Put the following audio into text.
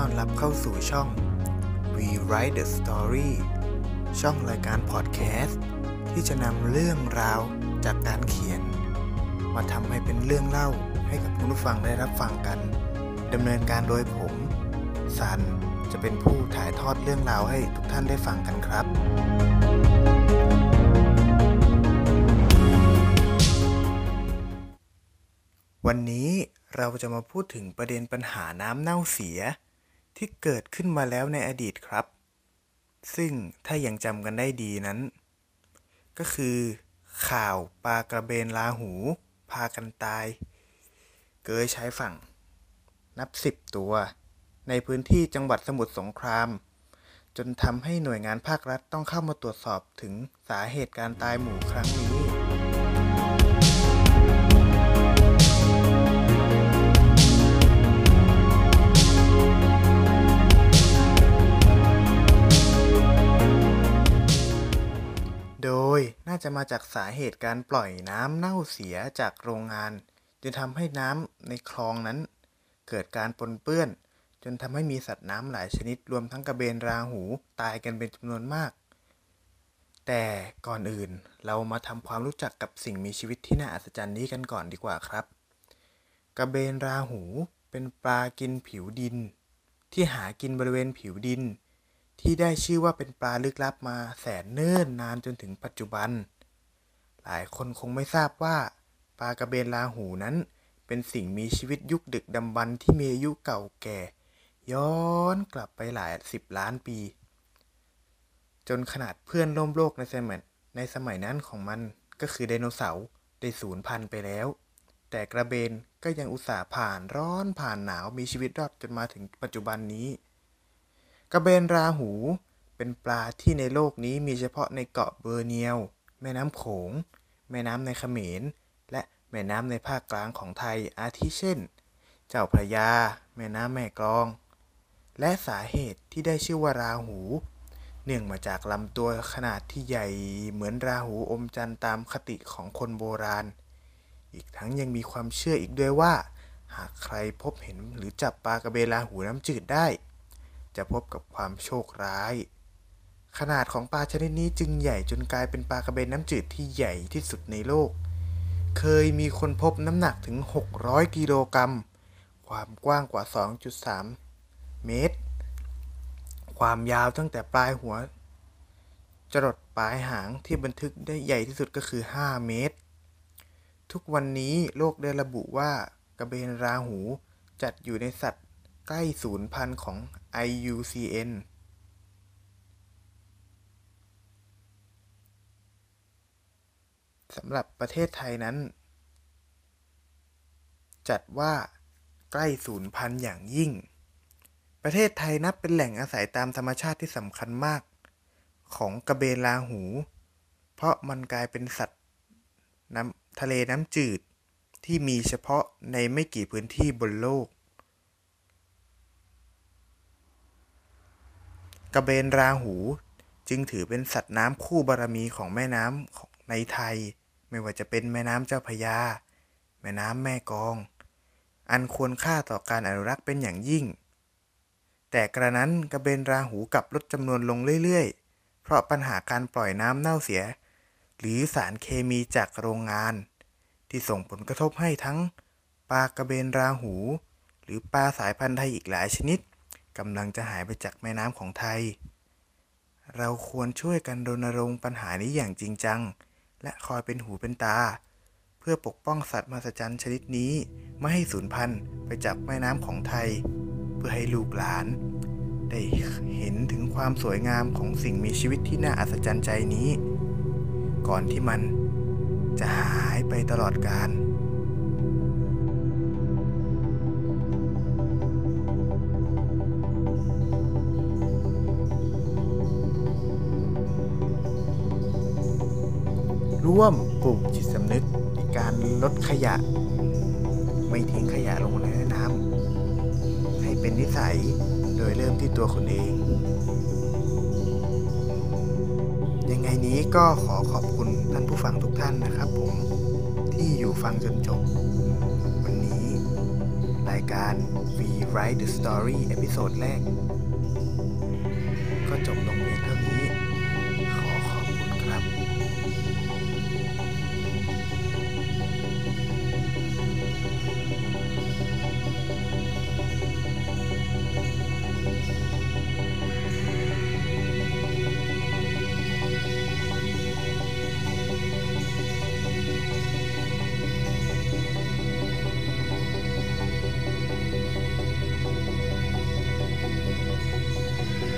ต้อนรับเข้าสู่ช่อง We Write the Story ช่องรายการพอดแคสต์ที่จะนำเรื่องราวจากการเขียน มาทำให้เป็นเรื่องเล่าให้กับคุณผู้ฟังได้รับฟังกันดำเนินการโดยผมซันจะเป็นผู้ถ่ายทอดเรื่องราวให้ทุกท่านได้ฟังกันครับ วันนี้เราจะมาพูดถึงประเด็นปัญหาน้ำเน่าเสีย ที่เกิดขึ้นมาแล้วในอดีตครับ ซึ่งถ้ายังจำกันได้ดีนั้น ก็คือ ข่าวปลากระเบนลาหู พากันตาย เกยชายฝั่ง นับสิบตัว ในพื้นที่จังหวัดสมุทรสงคราม จนทำให้หน่วยงานภาครัฐต้องเข้ามาตรวจสอบถึงสาเหตุการตายหมู่ครั้งนี้ น่าจะมาจากสาเหตุการปล่อยน้ำเน่าเสียจากโรงงานจึงทำให้น้ำในคลองนั้น เกิดการปนเปื้อน จนทำให้มีสัตว์น้ำหลายชนิดรวมทั้งกระเบนราหูตายกันเป็นจำนวนมาก แต่ก่อนอื่นเรามาทำความรู้จักกับสิ่งมีชีวิตที่น่าอัศจรรย์นี้กันก่อนดีกว่าครับ กระเบนราหูเป็นปลากินผิวดิน ที่หากินบริเวณผิวดิน ที่ได้ชื่อว่าเป็นปลาลึกลับมาแสนเนิ่นนานจนถึงปัจจุบัน หลายคนคงไม่ทราบว่า ปลากระเบนราหูนั้น เป็นสิ่งมีชีวิตยุคดึกดำบรรที่มีอายุเก่าแก่ ย้อนกลับไปหลายสิบล้านปี จนขนาดเพื่อนร่วมโลกในสมัยในสมัยนั้นของมันก็คือไดโนเสาร์ได้สูญพันธุ์ไปแล้ว แต่กระเบนก็ยังอุตส่าห์ผ่านร้อนผ่านหนาวมีชีวิตรอดจนมาถึงปัจจุบันนี้ กระเบนราหู เป็นปลาที่ในโลกนี้มีเฉพาะในเกาะเบอร์เนียว แม่น้ำโขง แม่น้ำในเขมร และแม่น้ำในภาคกลางของไทยอาทิเช่น เจ้าพระยา แม่น้ำแม่กลอง และสาเหตุที่ได้ชื่อว่าราหู เนื่องมาจากลำตัวขนาดที่ใหญ่เหมือนราหูอมจันทร์ตามคติของคนโบราณ อีกทั้งยังมีความเชื่ออีกด้วยว่า หากใครพบเห็นหรือจับปลากระเบนราหูน้ำจืดได้ จะพบกับความโชคร้าย ขนาดของปลาชนิดนี้จึงใหญ่จนกลายเป็นปลากระเบนน้ำจืดที่ใหญ่ที่สุดในโลก เคยมีคนพบน้ำหนักถึง 600 กิโลกรัม ความกว้างกว่า 2.3 เมตร ความยาวตั้งแต่ปลายหัว จรดปลายหางที่บันทึกได้ใหญ่ที่สุดก็คือ 5 เมตร ทุกวันนี้โลกได้ระบุว่ากระเบนราหูจัดอยู่ในสัตว์ ใกล้สูญพันของ IUCN สำหรับประเทศไทยนั้น จัดว่าใกล้สูญพันอย่างยิ่ง ประเทศไทยนับเป็นแหล่งอาศัยตามธรรมชาติที่สำคัญมาก ของกระเบนราหู เพราะมันกลายเป็นสัตว์น้ำทะเลน้ำจืดที่มีเฉพาะในไม่กี่พื้นที่บนโลก กระเบนราหู จึงถือเป็นสัตว์น้ำคู่บารมีของแม่น้ำในไทย ไม่ว่าจะเป็นแม่น้ำเจ้าพยา แม่น้ำแม่กอง อันควรค่าต่อการอนุรักษ์เป็นอย่างยิ่ง แต่กระนั้นกระเบนราหูกลับลดจำนวนลงเรื่อยๆ เพราะปัญหาการปล่อยน้ำเน่าเสีย หรือสารเคมีจากโรงงาน ที่ส่งผลกระทบให้ทั้งปลากระเบนราหู หรือปลาสายพันธุ์ไทยอีกหลายชนิด กำลังจะหายไปจากแม่น้ำของไทย เราควรช่วยกันรณรงค์ปัญหานี้อย่างจริงจัง และคอยเป็นหูเป็นตา เพื่อปกป้องสัตว์มหัศจรรย์ชนิดนี้ ไม่ให้สูญพันธุ์ไปจากแม่น้ำของไทย เพื่อให้ลูกหลาน ได้เห็นถึงความสวยงามของสิ่งมีชีวิตที่น่าอัศจรรย์ใจนี้ ก่อนที่มันจะหายไปตลอดกาล ร่วมปลูกจิตสำนึกในการลดขยะ ไม่ทิ้งขยะลงในแม่น้ำให้เป็นนิสัยโดยเริ่มที่ตัวคุณเอง ยังไงนี้ก็ขอขอบคุณท่านผู้ฟังทุกท่านนะครับผมที่อยู่ฟังจนจบ วันนี้รายการ We Write the Story episode แรก ก็จบลงเพียงเท่านี้